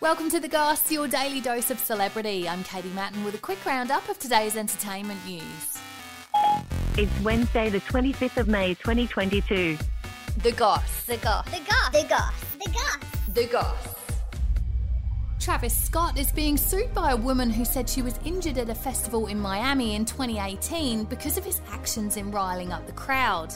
Welcome to The Goss, your daily dose of celebrity. I'm Katie Mattin with a quick roundup of today's entertainment news. It's Wednesday, the 25th of May, 2022. The Goss. The goss. The goss. The goss. The goss. The Goss. Travis Scott is being sued by a woman who said she was injured at a festival in Miami in 2018 because of his actions in riling up the crowd.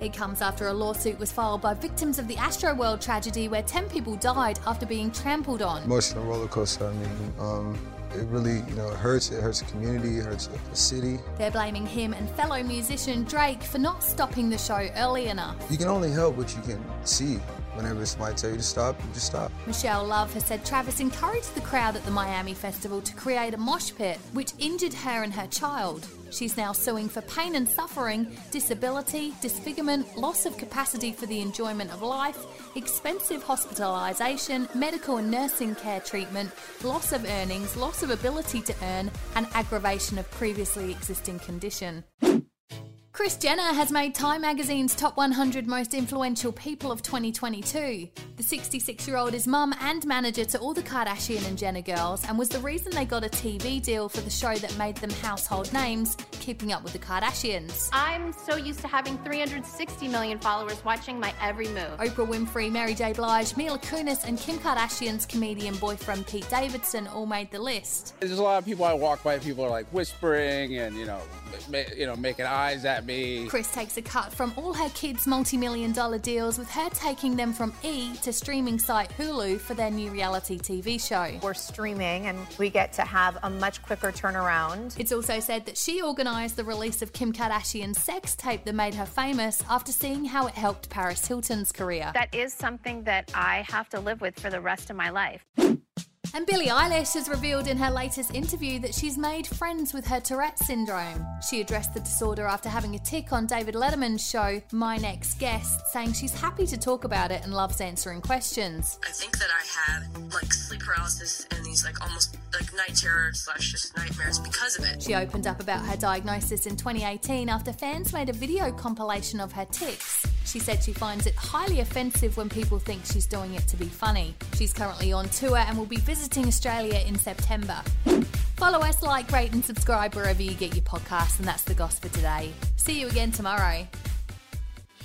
It comes after a lawsuit was filed by victims of the Astroworld tragedy where 10 people died after being trampled on. emotional roller coaster. I mean, um, it really, you know, it hurts. It hurts the community. It hurts the city. They're blaming him and fellow musician Drake for not stopping the show early enough. You can only help what you can see. Whenever somebody tell you to stop, you just stop. Michelle Love has said Travis encouraged the crowd at the Miami Festival to create a mosh pit, which injured her and her child. She's now suing for pain and suffering, disability, disfigurement, loss of capacity for the enjoyment of life, expensive hospitalisation, medical and nursing care treatment, loss of earnings, loss of ability to earn, and aggravation of previously existing condition. Kris Jenner has made Time magazine's top 100 most influential people of 2022. The 66 year old is mum and manager to all the Kardashian and Jenner girls and was the reason they got a TV deal for the show that made them household names, Keeping Up with the Kardashians. I'm so used to having 360 million followers watching my every move. Oprah Winfrey, Mary J. Blige, Mila Kunis, and Kim Kardashian's comedian boyfriend Pete Davidson all made the list. There's a lot of people I walk by. People are like whispering and you know, ma- you know, making eyes at me. Kris takes a cut from all her kids' multi million dollar deals, with her taking them from E to streaming site Hulu for their new reality TV show. We're streaming and we get to have a much quicker turnaround. It's also said that she organised the release of Kim Kardashian's sex tape that made her famous after seeing how it helped Paris Hilton's career. That is something that I have to live with for the rest of my life. And Billie Eilish has revealed in her latest interview that she's made friends with her Tourette syndrome. She addressed the disorder after having a tic on David Letterman's show, My Next Guest, saying she's happy to talk about it and loves answering questions. I think that I had like sleep paralysis and these like almost like night terror slash just nightmares because of it. She opened up about her diagnosis in 2018 after fans made a video compilation of her tics. She said she finds it highly offensive when people think she's doing it to be funny. She's currently on tour and will be visiting Australia in September. Follow us, like, rate, and subscribe wherever you get your podcasts, and that's the gossip for today. See you again tomorrow.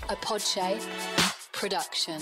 A Podshape production.